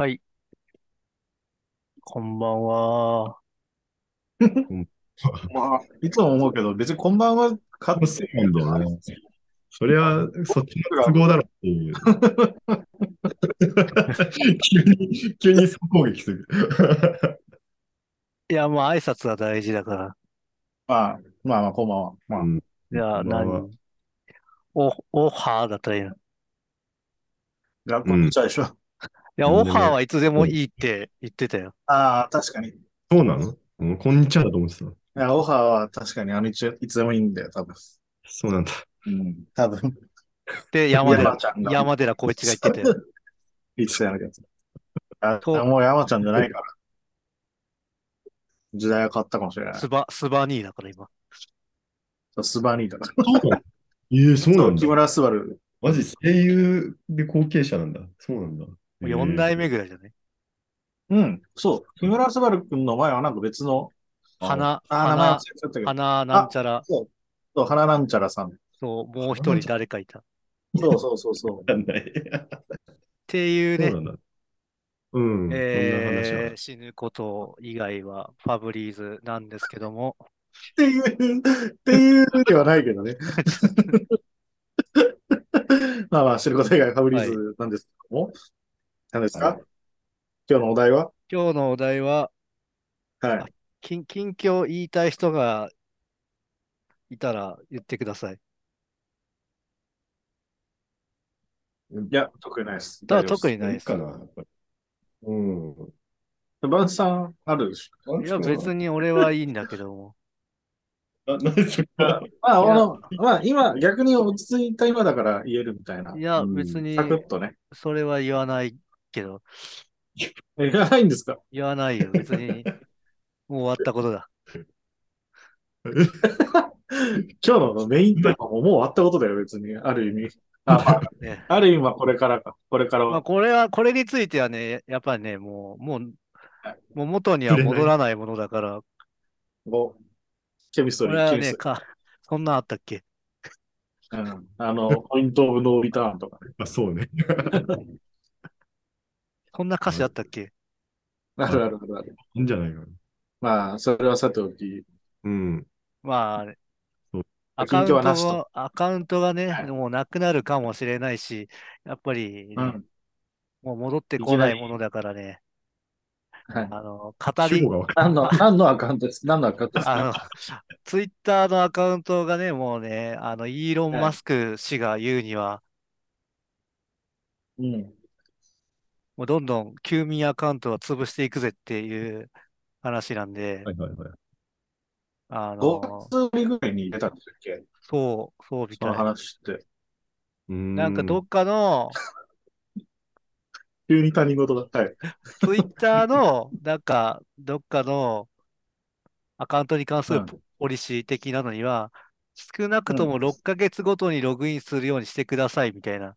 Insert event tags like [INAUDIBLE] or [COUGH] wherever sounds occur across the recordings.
はい、こんばんは。まあ、[LAUGHS] いつも思うけど、別にこんばんは買ってそうなんだよね。それは、そっちの都合だろっていう。[LAUGHS] 急に、急に総攻撃する。[LAUGHS] いや、まあ、挨拶は大事だから。まあ、まあまあ、こんばんは。まあ、うんじゃあ、こんばんは何お、オハーだったらいいの。いじゃあ、こんにちはでしょ。や、うんオハーはいつでもいいって言ってたよ。ああ、確かに。いそうなの？うんこんにちはだと思ってた。や、オファーは確かに、あの、一応いつでもいいんだよ、多分。そうなんだ。うん、多分。で、山寺、ちゃんが。山寺こいつが言ってたよ。[LAUGHS] いつやるやつ。あ、そうもう山ちゃんじゃないから。時代は変わったかもしれない。スバ、スバニーだから今。そうスバニーだから。そうなの？ええそうなんだ。木村昴。マジ声優で後継者なんだ。そうなんだ。もう4代目えぐらいじゃない？うん、そう。木村昴君の前はなんか別の、花、花花なんちゃら、そう、花なんちゃらさん。そう、もう一人誰かいた。っそうそうそうそう。わかんない。ていうねそう。うん。えー死ぬこと以外はファブリーズなんですけども、っていう、っていうではないけどね。[LAUGHS] まあまあ、知ること以外ファブリーズなんですけども。何ですか、はい今日のお題は？今日のお題は、はい。近近況言いたい人がいたら言ってください。いや、特にないです。だ大丈夫特にないです。か。うん。バンさん、あるでしょ？いや、別に俺はいいんだけども。あ、何それまあ、あの、まあ、今、逆に落ち着いた今だから言えるみたいな。いや、うん別にサクッとね。それは言わないけど、え、言わないんですか？言わないよ。別に、もう終わったことだ。[LAUGHS] 今日のメインテーマももう終わったことだよ、別に。ある意味。あ、まあ、ね、ある意味はこれからか。これからまあ、は。これは、これについてはね、やっぱりね、もう、もうはい、もう元には戻らないものだから、こうケミストこれはね、リーケミスそんなんあったっけ？うん。あの、ポイントオブノーリターンとかね。あ、そうね。[LAUGHS] そんな歌詞あったっけ？あるあるあるある。いいんじゃないかな。まあ、それはさておき。うん。まあアカウント近況はなしとも、アカウントがねはい、もうなくなるかもしれないし、やっぱりね、うん。もう戻ってこないものだからね、はい。あの、語り主語、が分か何の、何のアカウントです？何のアカウントですあのか、ツイッターのアカウントがね、もうね、あの、イーロン・マスク氏が言うには、うん。もうどんどん休眠アカウントは潰していくぜっていう話なんで、はいはいはい。あ5の、月ぶりぐらいに出たんですっけ？そう、そうみそのたい。話って。なんかどっかの、急に他人事だ。はい。ツイッターの、なんか、どっかのアカウントに関するうんポポリシー的なのには、少なくともうん6ヶ月ごとにログインするようにしてくださいみたいな。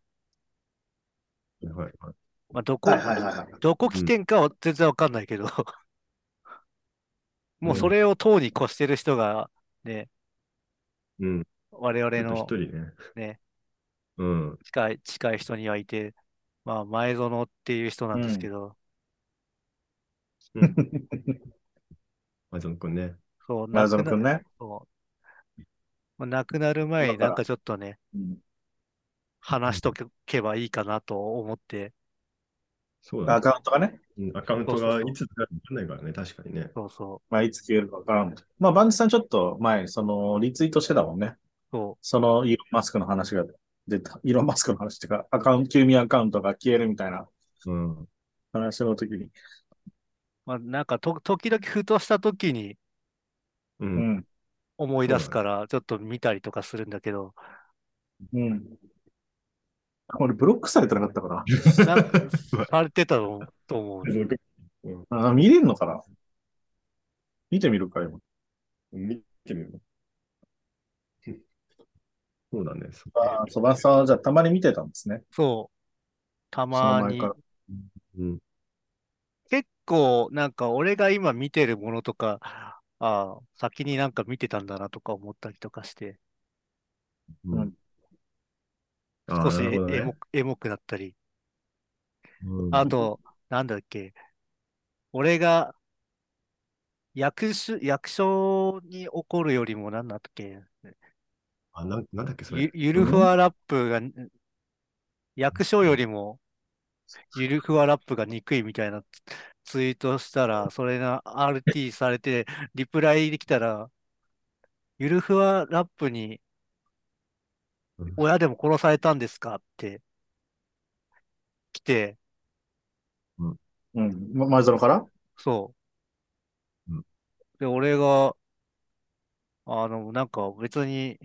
はいはいはい。まあ、どこはい、はいはいはい。どこ起点かは全然わかんないけど、もうそれを党に越してる人がね、うん。我々の一人ね。ね、うん。近い、近い人にはいて、まあ、前園っていう人なんですけど、うん。マゾン君ね。そう、前園亡くな、君ね。そうまあ、亡くなる前になんかちょっとね、うん話しとけばいいかなと思って、アそうだね。カウントがね。うんアカウントそうそうそうがいつ使うか分かんないからね、確かにね。そうそまあ、いつ消えるかわからん。まあ、バンジさんちょっと前、その、リツイートしてたもんね。う、そその、イーロン・マスクの話が出た。イーロン・マスクの話っていうか、アカウント、休眠アカウントが消えるみたいなうん。話の時に。う。まあ、なんかと、時々ふとした時にう。うんん。思い出すから、ちょっと見たりとかするんだけど、うん。俺、ブロックされてなかったかなんかされてたとと思う。な。あ見れるのかな？見てみるか、今。見てみるそうだね。そああ、そばさんはじゃあたまに見てたんですね。そう。たまに。うん。結構、なんか俺が今見てるものとか、ああ、先になんか見てたんだなとか思ったりとかして、うん。あ少しーなるほどね。エモエモくなったり、うん。あと、なんだっけ、俺が役所、役所に起こるよりもなんだっけ、あ、なん、なんだっけ、それ。ゆゆるふわラップが、役所よりもゆるふわラップが憎いみたいなツツイートしたら、それが RT されて、リプライできたら、ゆるふわラップにうん親でも殺されたんですか？って来て、うん。ま前園から？そう。うん。で、俺が、あの、なんか別に、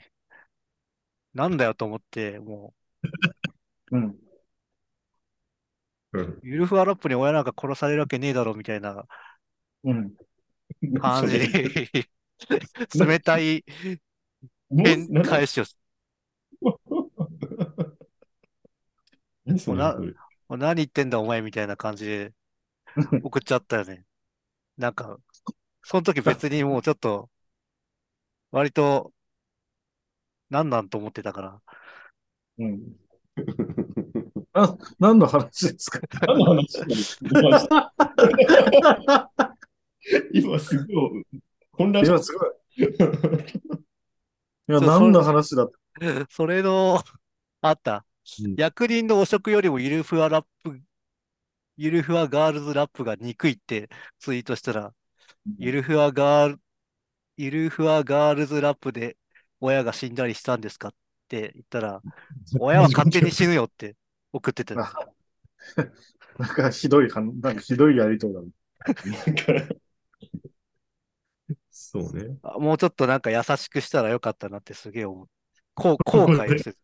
なんだよと思って、もう。ん。うん。う、ゆるふわラップに親なんか殺されるわけねえだろみたいなうん。感じで、[LAUGHS] 冷たい返しを何そな何言ってんだお前みたいな感じで [LAUGHS] 送っちゃったよね。なんか、その時別にもうちょっと、割と、なんなんと思ってたから。うん。[LAUGHS] あ、何の話ですか？何の話今すごい混乱し今すごい。いや、何の話だった？それの、あったうん。役人の汚職よりもゆるふわラップ、ゆるふわガールズラップが憎いってツイートしたら、ゆるふわガール、ゆるふわガールズラップで親が死んだりしたんですかって言ったら、親は勝手に死ぬよって送ってた [LAUGHS] なんかひどいなんかひどいやりとりだね。そうね。あもうちょっとなんか優しくしたらよかったなってすげえ思う。こう [LAUGHS] 後悔をしてる。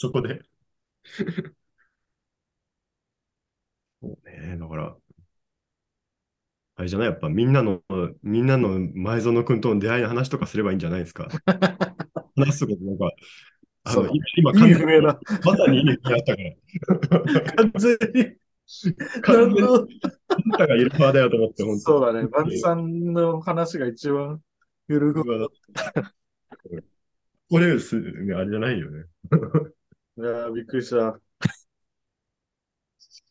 そこで。[LAUGHS] そうね。だから、あれじゃない？やっぱみんなの、みんなの前園君との出会いの話とかすればいいんじゃないですか？[LAUGHS] 話すことなんか、あそうだの今、完全に。まさに意味不明だったから。完全に。完全にあんたがいる派だよと思って、本当そうだね。バンチさんの話が一番ゆるく。これあれじゃないよね。いやー、びっくりした。[LAUGHS]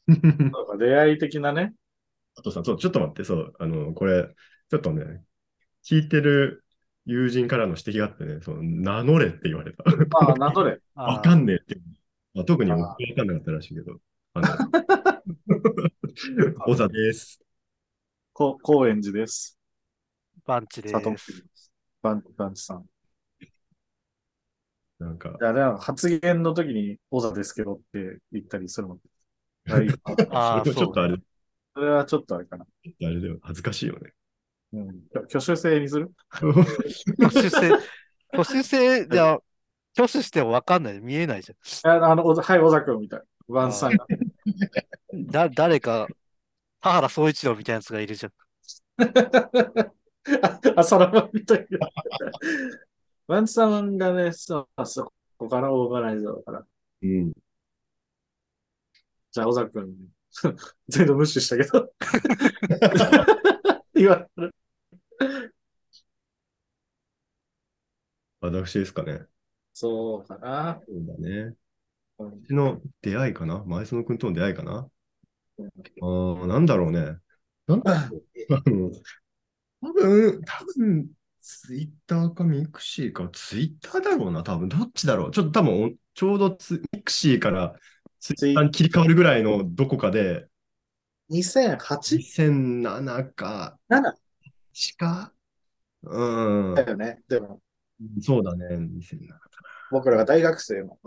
なんか出会い的なね。あとさ、そう、ちょっと待って、そう、あの、これ、ちょっとね、聞いてる友人からの指摘があってね、その名乗れって言われた。まあ、などれ。あわかんねえっていう。まあ、特にわかんなかったらしいけど。あの、[LAUGHS] 小座です。こ高円寺です。バンチです。バンバンチさん。なんかい、や、でも発言の時に、小座ですけどって言ったりするの。[LAUGHS] はい。ああ、それちょっとあれ、ちそれはちょっとあれかな。あれだよ。恥ずかしいよね。うん。挙手制にする？[LAUGHS] 挙手制、[LAUGHS] 挙手制じゃ、挙手してもわかんない。見えないじゃん。ああの、はい、小座君みたいな。バンチさんが。だ、誰か、田原総一郎みたいなやつがいるじゃん。あ、あさらばみたいな。バンチさんがね、そう、そこからオーガナイザーだから。うん。じゃあ、小座君、[LAUGHS] 全部無視したけど。[LAUGHS] 言われる。私ですかね。そうかな。そうだね。うん私の出会いかな？前園君との出会いかな？うんああ、なんだろうね。なんだろう。多分、多分、ツイッターかミクシーか、ツイッターだろうな、多分。どっちだろう。ちょっと多分お、ちょうどツミクシーからツイッターに切り替わるぐらいのどこかで、2008? 2007か、7 8かうん。だよね。でも、そうだね、2007か僕らが大学生の。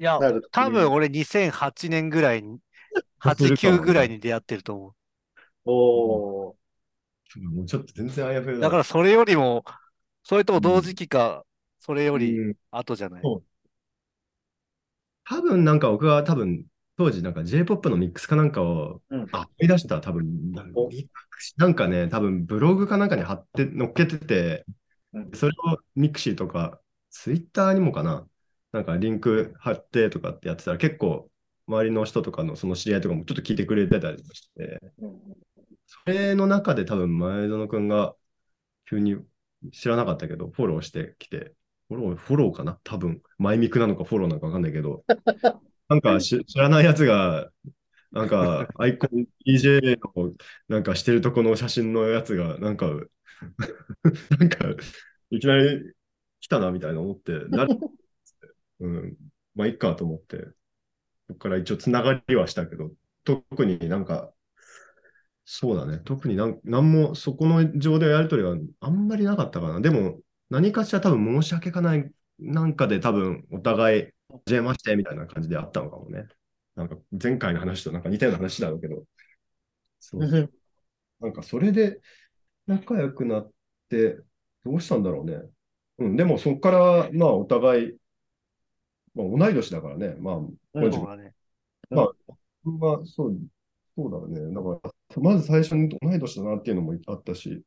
いや [LAUGHS] なる、多分俺2008年ぐらいに、[LAUGHS] 8、9ぐらいに出会ってると思おー。な。もうちょっと全然あやふやう。だ。だからそれよりも、それとも同時期か、それよりうん後じゃない？そう。多分なんか僕は多分当時なんか J-POP のミックスかなんかを、うん。あ、思い出した多分。なんおなんかね、多分ブログかなんかに貼って載っけてて、うん。それをミクシーとかツイッターにもかな、なんかリンク貼ってとかってやってたら結構周りの人とかのその知り合いとかもちょっと聞いてくれてたりとかして、うんそれの中で多分前園くんが急に知らなかったけど、フォローしてきて、フォロー、フォローかな？多分、前ミクなのかフォローなのかわかんないけど、[LAUGHS] なんかし知らないやつが、なんか、アイコン DJ の、なんかしてるとこの写真のやつが、なんか、[LAUGHS] なんか、いきなり来たな、みたいな思って、誰？[LAUGHS] うん、まあ、いっかと思って、そこから一応つながりはしたけど、特になんか、そうだね、特になんなんも、そこの上でやりとりはあんまりなかったかな。でも、何かしら多分申し訳ない、なんかで多分お互い、はじめましてみたいな感じであったのかもね。なんか前回の話となんか似たような話だろうけど。そうなんかそれで仲良くなって、どうしたんだろうね。うん、でもそこから、まあお互い、まあ同い年だからね。まあ、まあ、そう、そうだね。だから、まず最初に同い年だなっていうのもあったし。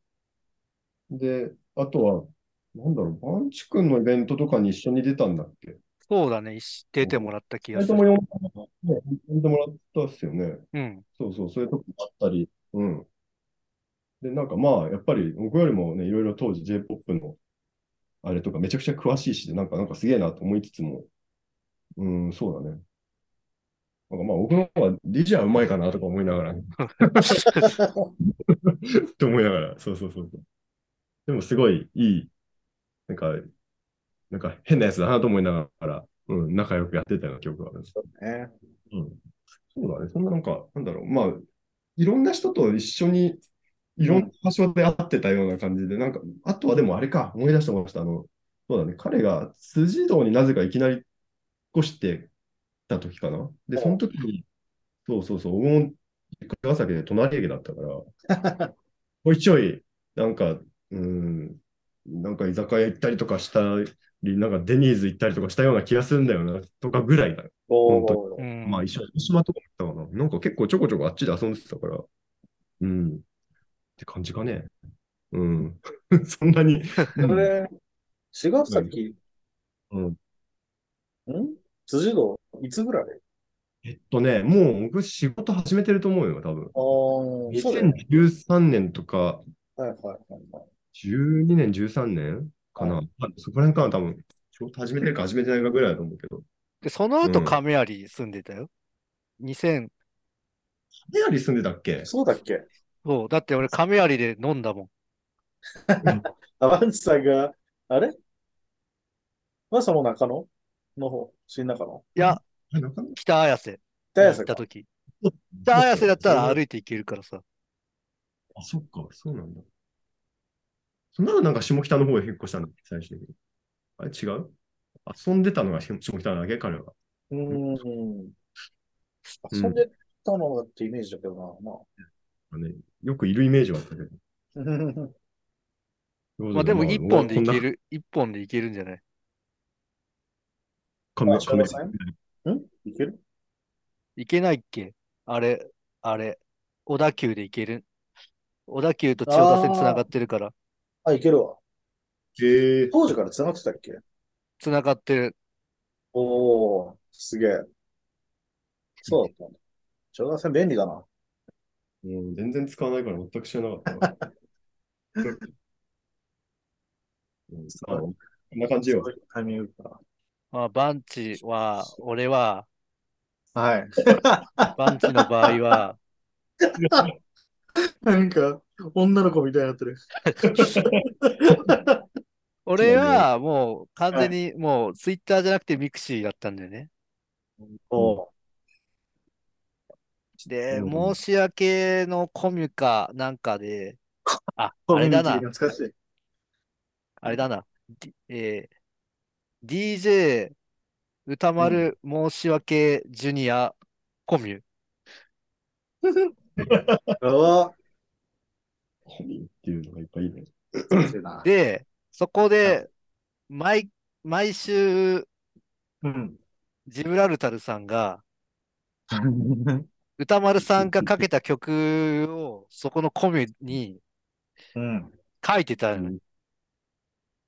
で、あとは、なんだろう、バンチ君のイベントとかに一緒に出たんだっけ？そうだね。一出てもらった気が二する。人とも呼んでね呼んでもらったっすよね。うん。そうそう、そういうとこもあったり。うん。で、なんかまあ、やっぱり僕よりもね、いろいろ当時 J-POP のあれとかめちゃくちゃ詳しいし、なんか、なんかすげえなと思いつつも、うん、そうだね。なんかまあ、僕の方が DJ はうまいかなとか思いながら、ね、って思いながら、そうそうそうそう。でもすごいいい、なんか、なんか変なやつだなと思いながら、うん、仲良くやってたような記憶があるんです。ね。うん。そうだね。そんななんか、なんだろう。まあ、いろんな人と一緒に、いろんな場所で会ってたような感じで、なんか、あとはでもあれか、思い出してました。あの、そうだね。彼が辻堂になぜかいきなり越してた時かな。で、その時に、そうそうそう、僕も長崎で隣駅だったから、[LAUGHS] ちょいちょい、なんか、うん、なんか居酒屋行ったりとかしたり、なんかデニーズ行ったりとかしたような気がするんだよな、とかぐらいだよ。お本ーうん。まあ一緒に広島とかも行ったかな。なんか結構ちょこちょこあっちで遊んでたから。うん。って感じかね。うん。[LAUGHS] そんなに。それ、茅ヶ崎、うん。ん？辻堂、いつぐらい？えっとね、もう僕仕事始めてると思うよ、多分。ああ、そうだよね。2013年とか、はいはいはいはい。12年、13年かな。はまあそこら辺かな、多分。仕事始めてるか始めてないかぐらいだと思うけど。で、その後、うん亀有住んでたよ？2000、メアリー住んでたっけ？そうだっけ？そう。だって俺、亀有で飲んだもん。[LAUGHS] アバンチさんが、あれ？まさも中野？の方、新中野いや、北綾瀬北谷さんか。行った時。北綾瀬だったら歩いて行けるからさ。あ、そっか、そうなんだ。そんなのなんか下北の方へ引っ越したんだっけ、最終的に。あれ違う？遊んでたのが下北だけ、彼は。うーん。遊んでたのだってイメージだけどな。まね、よくいるイメージはあったけど。あ。[LAUGHS] まあでも一本で行ける。る、一本で行けるんじゃない？カメあカメんん？いける？行けないっけ？あれ、あれ、小田急で行ける？小田急と千代田線繋がってるから、あ、いけるわ。へえ当時から繋がってたっけ？繋がってる。おー、すげえ。そうだったんだ。長田線便利だな。うん、全然使わないから全く知らなかったわ。[LAUGHS] うん、まあこんな感じよそう。いうタイミングかまあ、バンチは、俺は、な。はい。バンチの場合は、[LAUGHS] なんか、女の子みたいになってる。[LAUGHS] 俺はもう完全にもうツイッターじゃなくてミクシーだったんだよね。おーで、うん申し訳のコミュかなんかで、あ、あれだな。あれだな、えー DJ 歌丸申し訳ジュニアコミュ。[LAUGHS] ああ、コミっていうのがいっぱいいいね。で、そこで、毎、毎週、うん。ジブラルタルさんが、[LAUGHS] 歌丸さんがかけた曲を、そこのコミュにうん。書いてたの。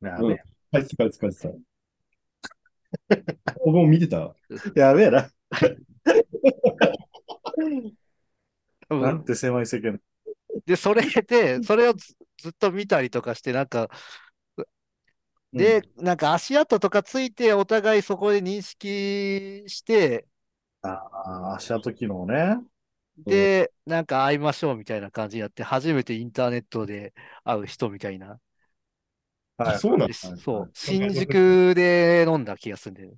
やべえ。書いてた、書いて [LAUGHS] 僕も見てた？やべえな。[LAUGHS] 多分なんて狭い世間。で、それで、それをずずっと見たりとかして、なんか、で、なんか足跡とかついて、お互いそこで認識して、ああ、足跡機能ね。で、なんか会いましょうみたいな感じになって、初めてインターネットで会う人みたいな。はい。そうなんでだ。そう、新宿で飲んだ気がするんだよね。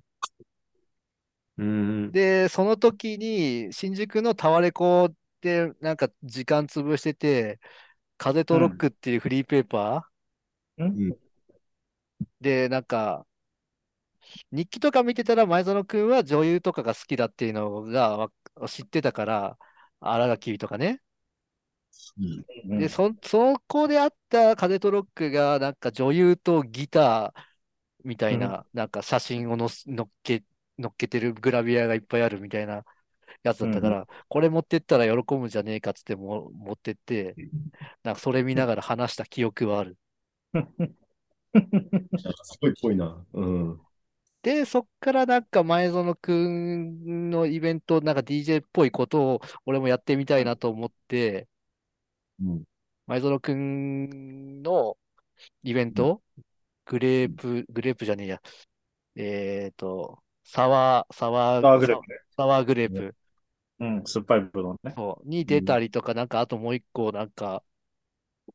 うん。で、その時に、新宿のタワレコで、なんか時間潰してて、風とロックっていうフリーペーパうんーで、なんか、日記とか見てたら前園くんは女優とかが好きだっていうのがわ知ってたから、新垣とかね。うんで、そ、そこであった風とロックが、なんか女優とギターみたいな、なんか写真をのっけ、乗っけてるグラビアがいっぱいあるみたいなやつだったから、これ持ってったら喜ぶんじゃねえかっつっても持ってって、[LAUGHS] なんかそれ見ながら話した記憶はある。すごいっぽいな。うん。で、そっからなんか前園くんのイベント、なんか DJ っぽいことを俺もやってみたいなと思って、うん。前園くんのイベント、 grape、grape じゃねえや。えっと、 sour、sour、sour grape ね。 sour grapeうん、酸っぱいブドウね。そうに出たりとか、なんかあともう一個なんか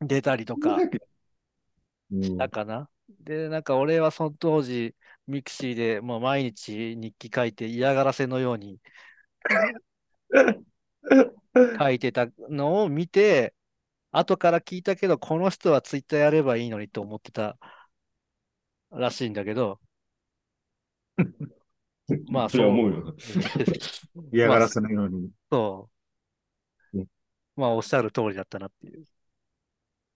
出たりとかうんしたかな？で、なんか俺はその当時、ミクシーでもう毎日日記書いて嫌がらせのように [LAUGHS] 書いてたのを見て、後から聞いたけど、この人はツイッターやればいいのにと思ってたらしいんだけど、[LAUGHS] まあそれは思うよ。[LAUGHS] 嫌がらせのように。そううん。まあ、おっしゃる通りだったなっていう。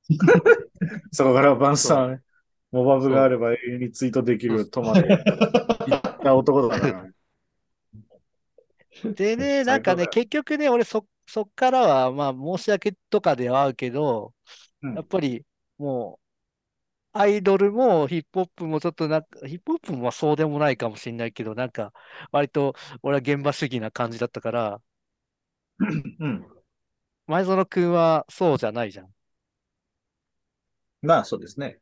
[LAUGHS] そこからバンさん、モバブがあれば永遠にツイートできるとまで言った男だから。でね、なんかね、結局ね、俺そ、そっからは、まあ、申し訳とかではあるけど、うんやっぱり、もう、アイドルもヒップホップもちょっとなんか、ヒップホップもそうでもないかもしれないけど、なんか、割と俺は現場主義な感じだったから、うん。前園くんはそうじゃないじゃん。まあそうですね。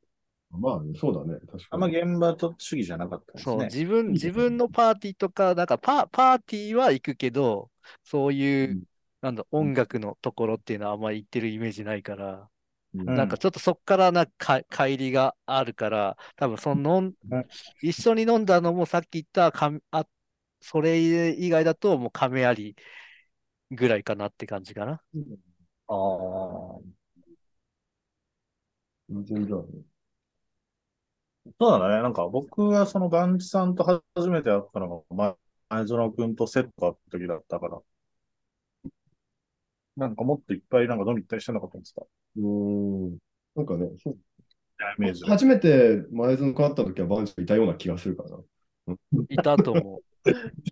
まあ、そうだね。確あんまかに。現場と主義じゃなかったですそう、ね。自分、自分のパーティーとか、なんかパ、パーティーは行くけど、そういう、うんなんだ、音楽のところっていうのはあんまり行ってるイメージないから、うんなんかちょっとそっからなんかか乖離があるから、多分その一緒に飲んだのもさっき言ったかあ、それ以外だともう亀有ぐらいかなって感じかな。ああ。全然ねそうだね。なんか僕はそのバンチさんと初めて会ったのが、ま前園くんとセットあった時だったから。なんかもっといっぱいなんか飲み行ったりしてんのかと思ってた。うーん。なんかね、そうイメージで。初めて前園変わった時はバンチいたような気がするからな。[LAUGHS] いたと思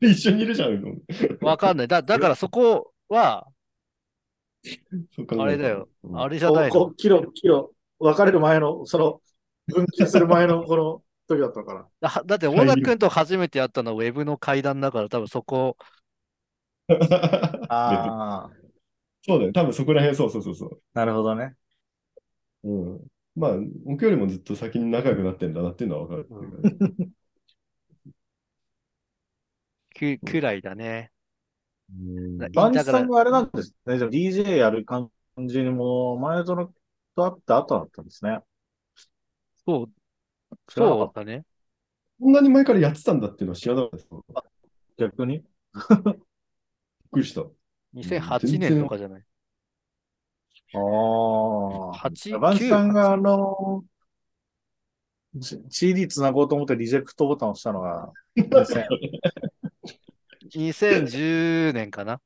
一緒にいるじゃん。う。わかんない。だ、だからそこは、あれだよ。うんあれじゃないの。こう、キロ、キロ、別れる前の、その、分岐する前のこの時だったから。[LAUGHS] だだって、小田君と初めて会ったのはウェブの階段だから、多分そこ、[LAUGHS] ああ、そうだよ。多分そこら辺、そうそうそうそう。なるほどね。うん。まあ、僕よりもずっと先に仲良くなってんだなっていうのはわかるうかね。く、くらいだね。うんだバンチさんがあれなんですね。じゃあ DJ やる感じにも、前園と会った後だったんですね。そう、そうだね。こんなに前からやってたんだっていうのは知らなかったです。びった逆に。[LAUGHS] くりした。2008年とかじゃない。ああ。8、バンチさん9、があの、CD 繋ごうと思ってリジェクトボタンを押したのが、2000 2010年かな。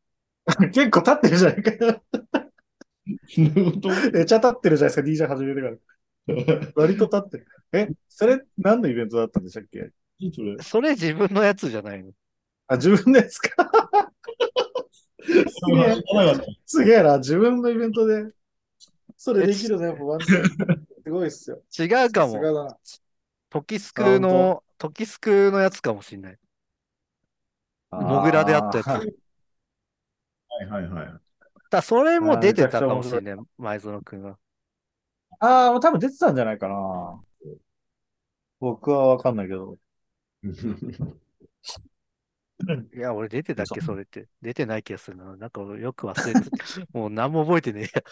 [LAUGHS] 結構経ってるじゃないか。めっちゃ経ってるじゃないですか、DJ 始めてから。割と経ってる。え、それ何のイベントだったんでしたっけ？それ？それ自分のやつじゃないの。あ、自分ですかすげえ。すげえな、自分のイベントで。それできるね、やっぱワンすごいっすよ。違うかも。さすがだな。トキスクの、トキスクのやつかもしんない。モグラであったやつ。はいはいはい。だそれも出てたかもしれない、前園くんは。ああ、多分出てたんじゃないかな。僕はわかんないけど。[LAUGHS] いや、俺出てたっけ、そそれって。出てない気がするな。なんか俺よく忘れて、[LAUGHS] もう何も覚えてねえや。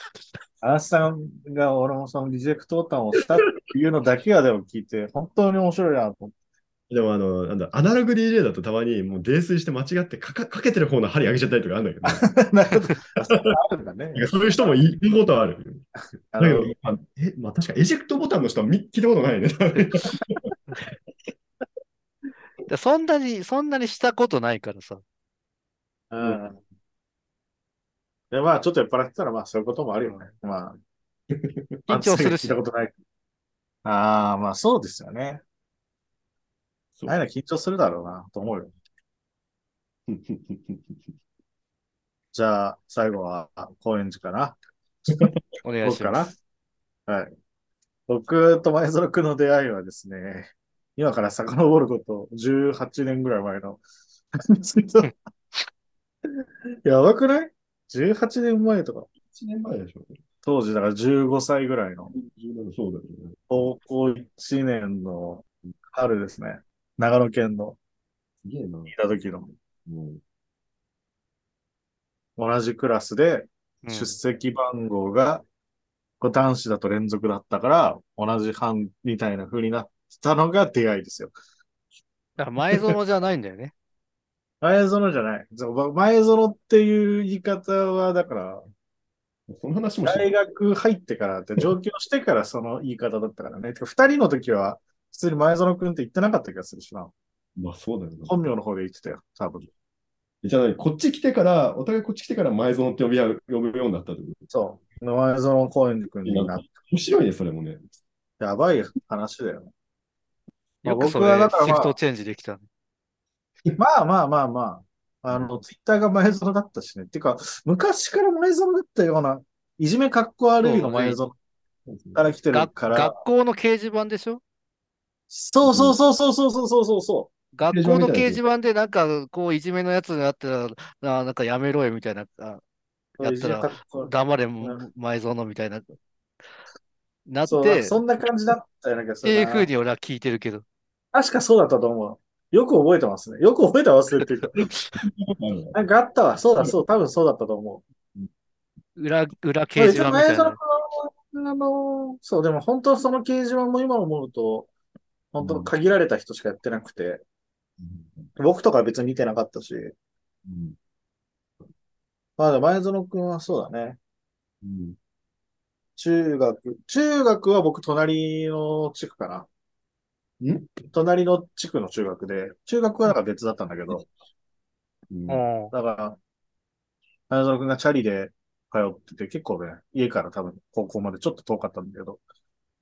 アさんが俺もそのリジェクトボタンを押したっていうのだけはでも聞いて、本当に面白いなと思って。でもあの、なんだ、アナログ DJ だとたまにもう泥酔して間違ってかかかけてる方の針上げちゃったりとかあるんだけど、[LAUGHS] なるほど。あそうあるんだねなん。かそういう人もいることはある。だけど、まあえ、まあ確かエジェクトボタンの人はみ聞いたことないね。[LAUGHS] でそんなに、そんなにしたことないからさ。うん。で、まあ、ちょっと酔っ払ってたら、まあ、そういうこともあるよね。まあ、[LAUGHS] 緊張するし聞いたことない。ああ、まあ、そうですよね。そうああいうの緊張するだろうな、と思うよ。[LAUGHS] じゃあ、最後は、高円寺かな。お願いし僕かなます。はい。僕と前園くんの出会いはですね、今から遡ること18年ぐらい前の。[LAUGHS] やばくない ?18 年前とか。1年前でしょ。当時だから15歳ぐらいのそうだよね。高校1年の春ですね。長野県のすげえな。いた時の同じクラスでうん出席番号が、こう男子だと連続だったから、同じ班みたいな風になったのが出会いですよ。だから前園じゃないんだよね。[LAUGHS] 前園じゃない。前園っていう言い方は、だから、その話も大学入ってからって、上京してからその言い方だったからね。てか二人の時は、普通に前園くんって言ってなかった気がするしな。まあそうだよな。本名の方で言ってたよ、多分。じゃあ、こっち来てから、お互いこっち来てから前園って呼び合う呼ぶようになったってこと？そう。前園高円寺くんになって、面白いね、それもね。やばい話だよね。まあよくそ僕はれだからまあシフトチェンジできたね。[LAUGHS] まあまあまあまあ、あの、ツイッターが前園だったしね。てか、昔から前園だったような、いじめかっこ悪いの前園から来てる学から、学校の掲示板でしょ？そうそうそうそうそうそうそうそうそ学校の掲示板でなんかこういじめのやつがあったら、あなんかやめろよみたいな。やったら黙れん前園みたいな、なっそう、て、そんな感じだったような気がするな。っていうふうに俺は聞いてるけど。確かそうだったと思う。よく覚えてますね。よく覚えてますねっていうか。[LAUGHS] なんかあったわ。そうだ、そう、多分そうだったと思裏、裏う。掲示板みたいな。前園君はあの、そう、でも本当その掲示板も今思うと、本当限られた人しかやってなくて、僕とかは別に見てなかったし、うんまあでも前園君はそうだね。うん中学、中学は僕隣の地区かな。ん？隣の地区の中学で、中学はなんか別だったんだけど、うん。うんだから、前園君がチャリで通ってて、結構ね、家から多分高校までちょっと遠かったんだけど、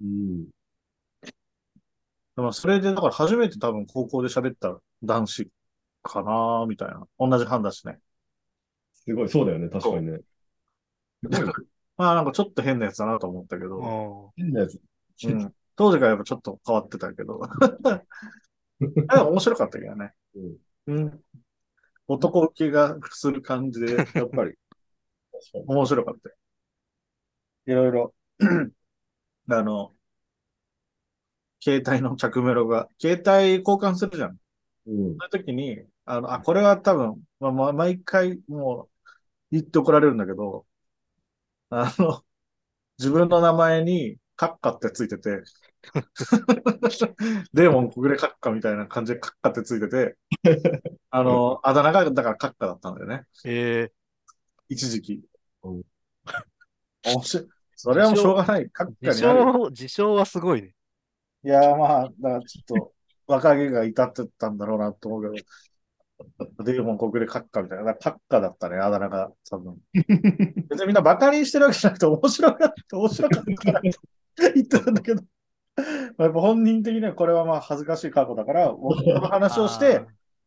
うん。でもそれでだから初めて多分高校で喋った男子かなみたいな。同じ班だしね。すごい、そうだよね、確かにね。[LAUGHS] まあなんかちょっと変なやつだなと思ったけど、うん変なやつ。うん、当時からやっぱちょっと変わってたけど。[LAUGHS] でも面白かったけどね。うん。男受けがする感じで、やっぱり [LAUGHS] 面白かったよ。いろいろ、[CLEARS THROAT] あの、携帯の着メロが、携帯交換するじゃん。うんそういう時に、あの、あ、これは多分、まあ、まあ、毎回もう言って怒られるんだけど、あの、自分の名前にカッカってついてて、[LAUGHS] デーモン小暮カッカみたいな感じでカッカってついてて、[LAUGHS] あの、あだ名がだからカッカだったんだよね。え一時期。うん [LAUGHS] 面白い。それはもうしょうがない。カッー、自カになるよ。称、自称はすごいね。いやーまあ、だからちょっと若気が至ってたんだろうなと思うけど、デーモン国でカッカみたいな。だからカッカだったね、あだ名が多分。別にみんなバカにしてるわけじゃなくて面白かった、面白かったから [LAUGHS] 言ってたんだけど、まあやっぱ本人的にはこれはまあ恥ずかしい過去だから、[LAUGHS] 僕の話をして、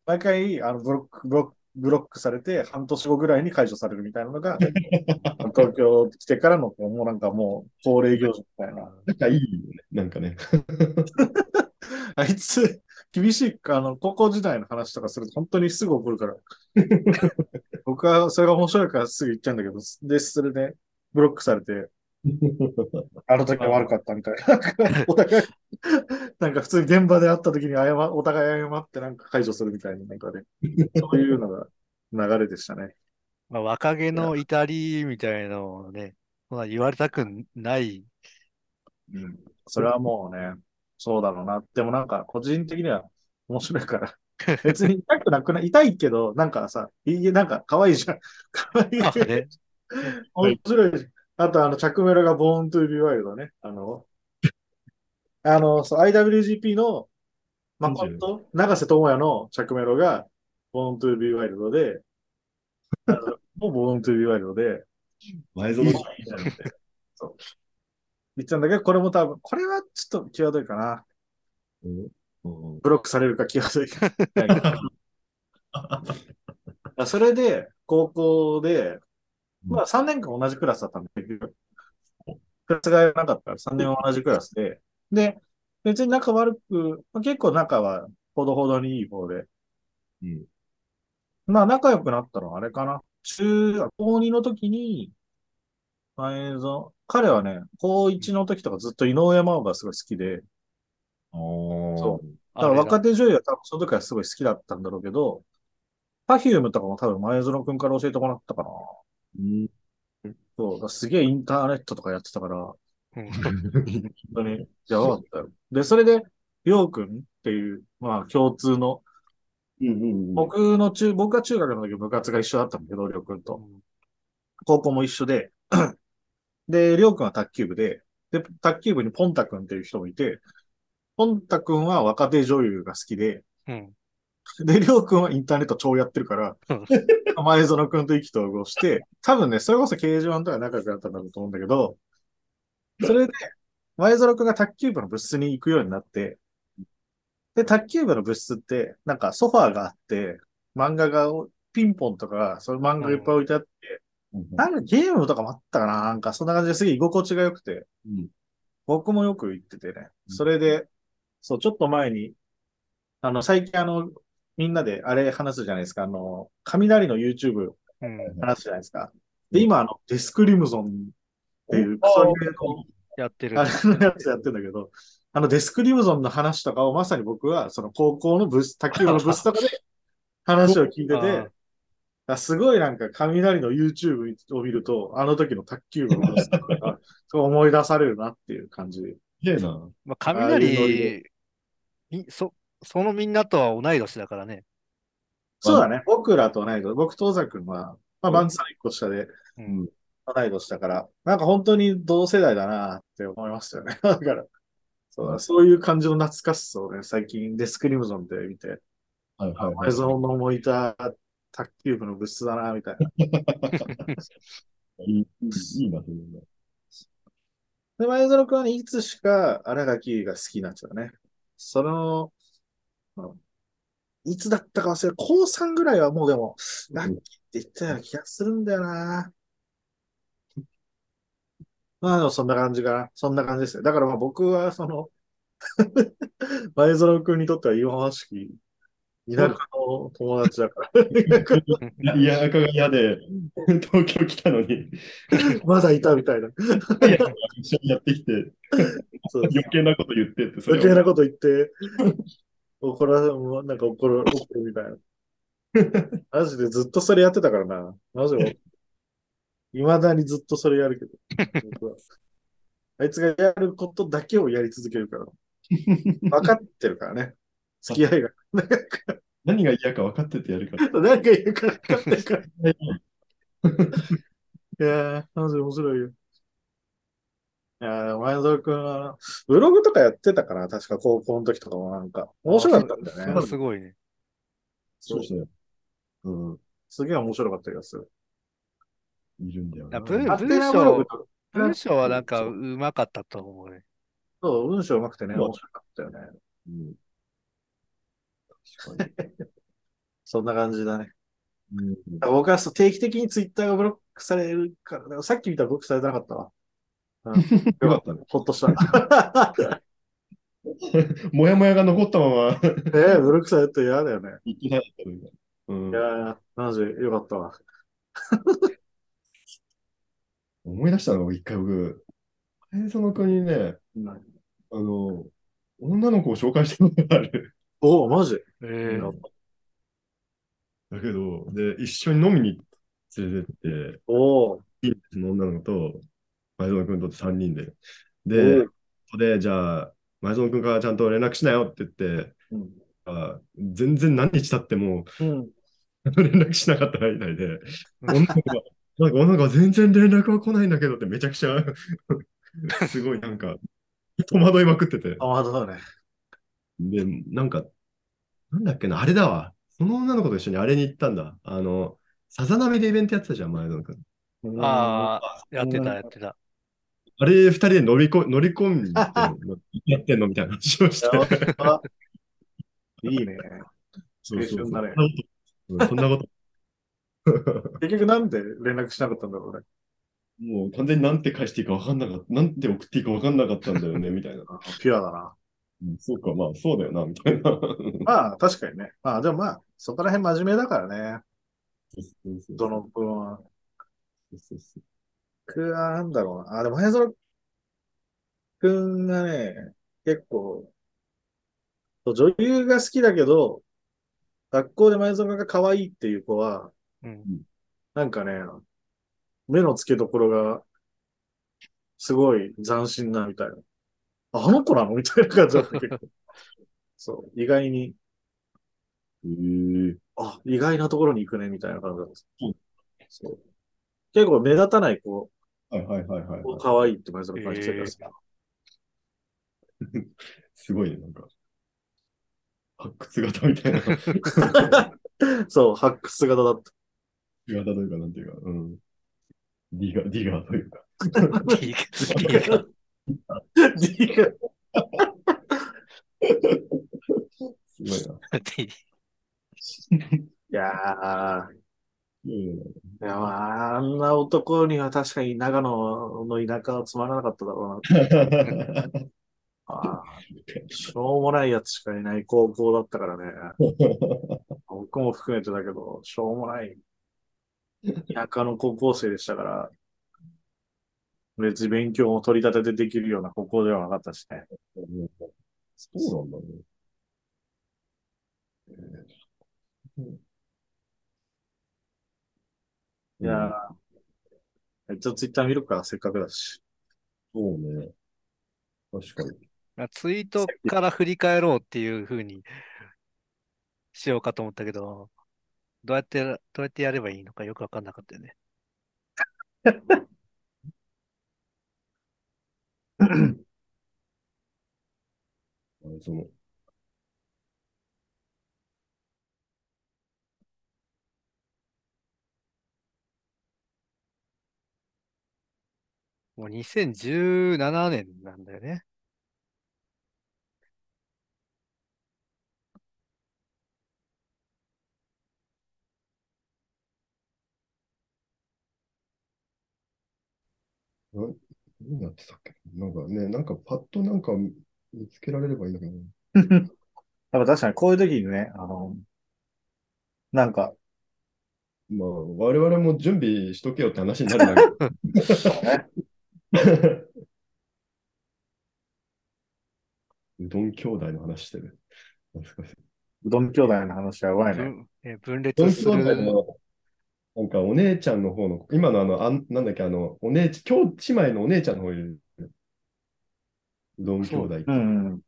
毎回あのブロック、ブロック、ブロックされて半年後ぐらいに解除されるみたいなのが、[LAUGHS] 東京来てからのもうなんかもう恒例行事みたいな。仲いいよね、なんかね。あいつ、厳しい、あの、高校時代の話とかすると本当にすぐ怒るから。僕はそれが面白いからすぐ言っちゃうんだけど、で、それでブロックされて、あの時は悪かったみたいな。なんかお互い、なんか普通に現場で会った時に謝、お互い謝ってなんか解除するみたいな、なんかね、そういうのが流れでしたね。[LAUGHS] まあ、若気の至りみたいなのをね、言われたくない。うん。それはもうね、そうだろうな。でもなんか、個人的には面白いから。[LAUGHS] 別に痛くなくない、痛いけど、なんかさ、いい、なんか可愛いじゃん。可愛い。まあね、面白いし。あと、あの、着メロが Born to be Wild ね。あの、あの、そう、IWGP の、誠、長瀬智也の着メロが Born to be Wild で、あのもう Born to be Wild で、前園さん [LAUGHS] そう。言ってたんだけど、これも多分、これはちょっと際どいかな。ブロックされるか際どいか。[LAUGHS] それで、高校で、まあ3年間同じクラスだったんだけど、クラスがなかったから3年同じクラスで、で、別に仲悪く、まあ結構仲はほどほどにいい方で、うん。まあ仲良くなったのはあれかな。中学、高2の時に、前園、彼はね、高1の時とかずっと井上真央がすごい好きで、そだから若手女優は多分その時はすごい好きだったんだろうけど、Perfume とかも多分前園くんから教えてもらったかな。うん。そう、だからすげえインターネットとかやってたから、うん。本当に。やばかったよ。で、それで、りょうくんっていう、まあ共通の、うんうん僕の中、僕が中学の時部活が一緒だったんだけど、りょうくんと。うん。高校も一緒で、[CLEARS THROAT] で、りょうくんは卓球部で、で、卓球部にポンタくんっていう人もいて、ポンタくんは若手女優が好きで、うん。で、りょうくんはインターネット超やってるからうん、前園くんと意気投合して、多分ね、それこそ掲示板とか仲良くなったんだろうと思うんだけど、それで、前園くんが卓球部の部室に行くようになって、で、卓球部の部室って、なんかソファーがあって、漫画が、ピンポンとか、そういう漫画がいっぱい置いてあって、なんかゲームとかもあったかななんかそんな感じですげえ居心地が良くて、うん。僕もよく行っててね。うん。それで、そう、ちょっと前に、あの、最近あの、みんなであれ話すじゃないですか。あの、雷の YouTube うん。話すじゃないですか。で、今、あの、デスクリムゾンっていう、クおソゲーのやってる。あれのやつやってんだけど、あのデスクリムゾンの話とかをまさに僕は、その高校のブス、卓球部のブスとかで [LAUGHS] 話を聞いてて、すごいなんか雷の YouTube を見ると、あの時の卓球部のブスとかが、[LAUGHS] そう思い出されるなっていう感じ。すげえな。まあ、雷で、みそ、そのみんなとは同い年だからね。そうだね。僕らと同い年。僕と尾崎君は、まあ、バンさん一個下でうん。同い年だから、なんか本当に同世代だなって思いましたよね。[LAUGHS] だから、そうだそういう感じの懐かしさをね、最近デスクリムゾンで見て、はいはいはい前園のもいた卓球部の部室だな、みたいな。[LAUGHS] いいいいな、そういうの。で、前園君はね、いつしか荒垣が好きになっちゃったね。その、うんいつだったか忘れ、高3ぐらいはもうでも、ラッキーって言ったような気がするんだよな。まあでもそんな感じかな。そんな感じですよ。だからまあ僕はその、前園君にとっては岩橋式、田舎の友達だから。いや、赤が嫌で、東京来たのに、まだいたみたいな。一緒にやってきて、余計なこと言ってって、それ余計なこと言って、怒ら、もうなんか怒る、怒るみたいな。マジでずっとそれやってたからな。マジで。未だにずっとそれやるけど。僕はあいつがやることだけをやり続けるから。分かってるからね。付き合いが。何が嫌か分かっててやるから。何か言うから分かってるから。いやー、マジで面白いよ。いやー、前園君は、ブログとかやってたかな確か高校の時とかもなんか、面白かったんだよねそれは。すごいね。そうですね。うん。すげえ面白かった気がする。いるんだよな。文ハテナブログとか、文章はなんかそううまかったと思うね。そう、文章上手くてね、面白かったよね。うん。確かに。そんな感じだね。うん僕はそう定期的にツイッターがブロックされるから、だからさっき見たらブロックされてなかったわ。うん、よかったね。ほっとした。もやもやが残ったまま [LAUGHS] えー、ブロックされると嫌だよね。いきなかったのが。うんいやー、マジよかったわ。[LAUGHS] 思い出したの、一回僕、前園君にね、うんあの、女の子を紹介したことがある。おお、マジ？えーだけど、で、一緒に飲みに連れてって、おお。その女の子と、前園君と3人で。おでう、で、じゃあ、前園君からちゃんと連絡しなよって言って、うん。あ全然何日経ってもうん。連絡しなかったみたいで、女の子が、なんか女の子が全然連絡は来ないんだけどってめちゃくちゃ、[LAUGHS] すごいなんか、戸惑いまくってて。あ、まだね。で、なんか、なんだっけな、あれだわ。その女の子と一緒にあれに行ったんだ。あの、さざ波でイベントやってたじゃん、前園君。ああ、やってた、やってた。あれ、二人で乗りこ乗り込んでやってんのみたいな話をして。あいいね。そうそうそそんなこと。[LAUGHS] 結局なんで連絡しなかったんだろうね。もう完全になんて返していいか分かんなかった。なんて送っていいか分かんなかったんだよね、[LAUGHS] みたいな。あピュアだな。うんそうか、まあそうだよな、みたいな。[LAUGHS] まあ、確かにね。まあ、でもまあ、そこら辺真面目だからね。そうそうそうどの分は。そうそうそう僕はなんだろうな。あ、でも、前園くんがね、結構、女優が好きだけど、学校で前園が可愛いっていう子は、うん。なんかね、目の付けどころが、すごい斬新なみたいな。ああの子なの？みたいな感じだったけど。[LAUGHS] そう、意外に、へーあ、意外なところに行くね、みたいな感じだったうん。そう。結構目立たない子、はいはいはいはい、はい。可愛いって前園感じてるやつすごいね、なんか。発掘型みたいな。[LAUGHS] そう、発掘型だった。型というか、なんていうか、うん。ディガ、ディガーというか。D が D が D がすごいな。[LAUGHS] いやいやいやいやまあ、あんな男には確かに長野の田舎はつまらなかっただろうな。や [LAUGHS] あーしょうもないやつしかいない高校だったからね。僕も含めてだけど、しょうもない田舎の高校生でしたから、別に勉強も取り立ててできるような高校ではなかったしね。そうなんだね。いやー、一応ツイッター見るか、せっかくだし。そうね。確かに。まあツイートから振り返ろうっていう風にしようかと思ったけど、どうやって、どうやってやればいいのかよくわかんなかったよね。[LAUGHS] あのその、もう2017年なんだよね。な何やってたっけ？なんかね、なんかパッとなんか見つけられればいいんだけどね。[LAUGHS] やっぱ確かにこういう時にね、あの、なんか、まあ、我々も準備しとけよって話になるんだけど。[LAUGHS] [LAUGHS] うどん兄弟の話してる。懐かしいうどん兄弟の話はうまいね。分え分うどん裂す兄弟る。の、なんかお姉ちゃんの方の、今のあの、あんなんだっけ、あの、お姉ち、今日姉妹のお姉ちゃんの方いる。うどん兄弟ってうんうん。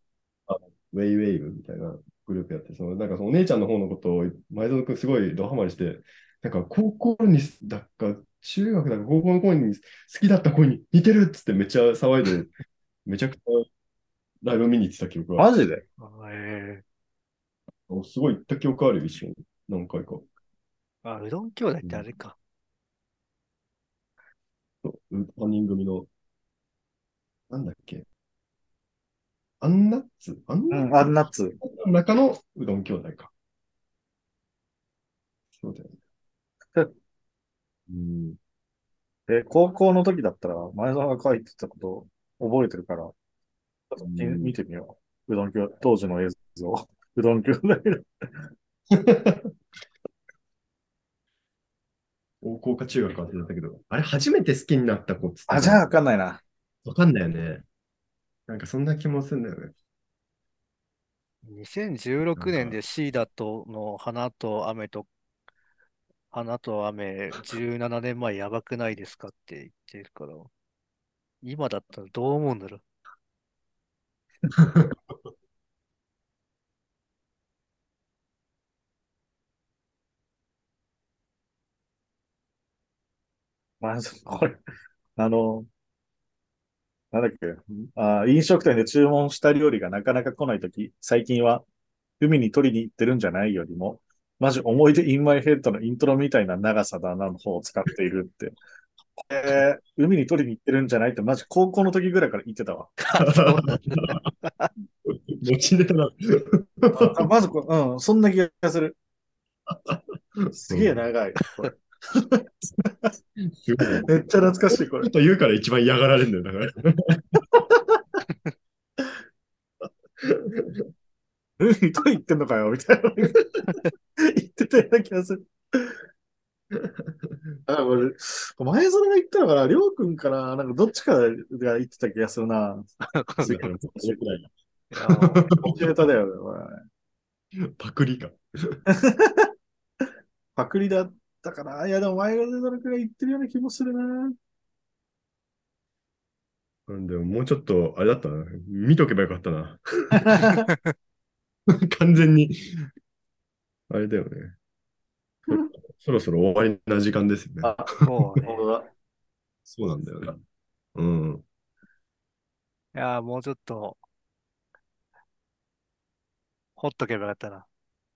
ウェイウェイブみたいなグループやって、そのなんかそのお姉ちゃんの方のことを前園君すごいドハマりして、なんか高校にだっか、中学だか高校の頃に好きだった子に似てるっつってめっちゃ騒いで、[LAUGHS] めちゃくちゃライブ見に行ってた記憶が、マジで？あえすごい行った記憶あるよ、一緒に。何回か。ーあ、うどん兄弟ってあれか。そう3人組の、なんだっけ。アンナッツ？アンうん、ナッツ？あんなっつ。の中のうどん兄弟か。そうだよね。うん。え、高校の時だったら、前澤が書いてたこと覚えてるから、ちょっと見うん見てみよう。うどん兄弟、当時の映像。[LAUGHS] うどん兄弟の。[LAUGHS] 高校か中学か忘れたけど、あれ初めて好きになった子っつってあ、じゃあわかんないな。わかんないよね。なんかそんな気もするんだよね。2016年でシーダとの花と雨と、花と雨17年前やばくないですかって言ってるから、今だったらどう思うんだろう。[LAUGHS] まあ、これ、あの、なんだっけ、あ、飲食店で注文した料理がなかなか来ないとき、最近は海に取りに行ってるんじゃないよりも、マジ思い出インマイヘッドのイントロみたいな長さだなの方を使っているって。えー、海に取りに行ってるんじゃないってマジ高校の時ぐらいから言ってたわ。持ちネタだ。[LAUGHS] あまずこ、うん、そんな気がする。すげえ長い。めっちゃ懐かしい、これ。と言うから一番嫌がられるんだよ、だから。[LAUGHS] 海に取りに行ってんのかよ、みたいな。言ってたような気がする。[LAUGHS] あ、これ、前園が言ったのかな？りょうくんかな？なんかどっちかが言ってた気がするな。それくらいいやもうコンピューターだよね、これ。パクリか。パクリだったかな。いや、でも前園くんが言ってるような気もするな。うんでももうちょっと、あれだったな。見とけばよかったな。[LAUGHS] 完全に。あれだよね。そろそろ終わりな時間ですよね。あ、そうね。[LAUGHS] そうなんだよね。うん。いや、もうちょっと、ほっとけばよかったな。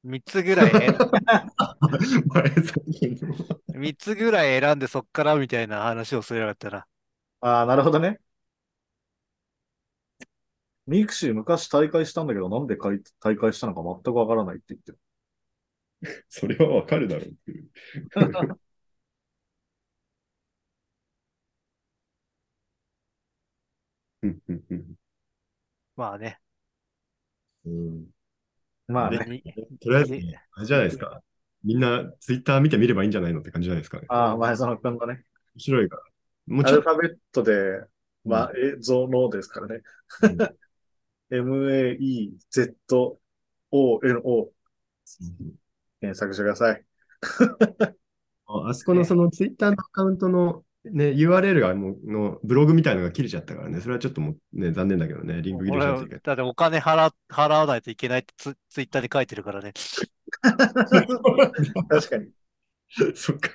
3つぐらい、[LAUGHS] 前さん三つぐらい選んでそっからみたいな話をすればよかったな。ああ、なるほどね。ミクシー昔退会したんだけど、なんでかい退会したのか全くわからないって言ってる。[LAUGHS] それはわかるだろうっていう。うんうんうんまあね。うんまあね。にとりあえず、あれじゃないですか。みんなツイッター見てみればいいんじゃないのって感じじゃないですかね。ああ、前園くんがね。面白いから。もうアちょっと、ルファベットで、まあ、映像のですからね。M-A-E-Z-O-N-O 検索してください。ああそこのそのツイッターのアカウントのね、URL がもうのブログみたいなのが切れちゃったからね、それはちょっともうね、残念だけどね、リンク入れちゃって。だってお金払払わないといけないってツツイッターで書いてるからね。確かに。そっか。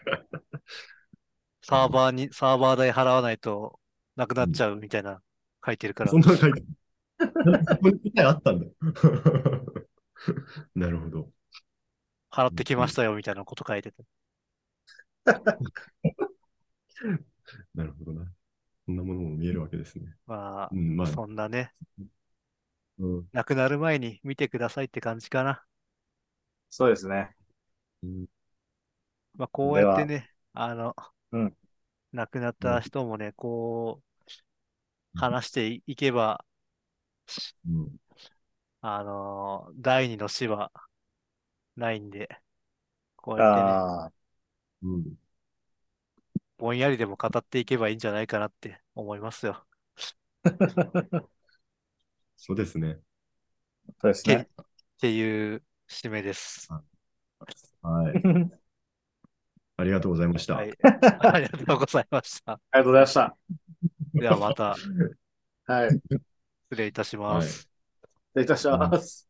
サーバーに、サーバー代払わないとなくなっちゃうみたいな書いてるからそ。んなの書いてある。答えあったんだ。[LAUGHS] なるほど。払ってきましたよみたいなこと書いてて。なるほどな。そんなものも見えるわけですね。まうん、まあ、あ、そんなね、うんなくなる前に見てくださいって感じかな。そうですね。うんまあ、こうやってね、あの、うん亡くなった人もね、こう、話していいけば、うんあのー第二の死はないんで、こうやってね、うんぼんやりでも語っていけばいいんじゃないかなって思いますよ。[LAUGHS] そうですね。そうですね。ていう締めです。はい。[LAUGHS] ありがとうございました。はい。ありがとうございました。ありがとうございました。ではまたはい。失失礼いたします。礼いたします。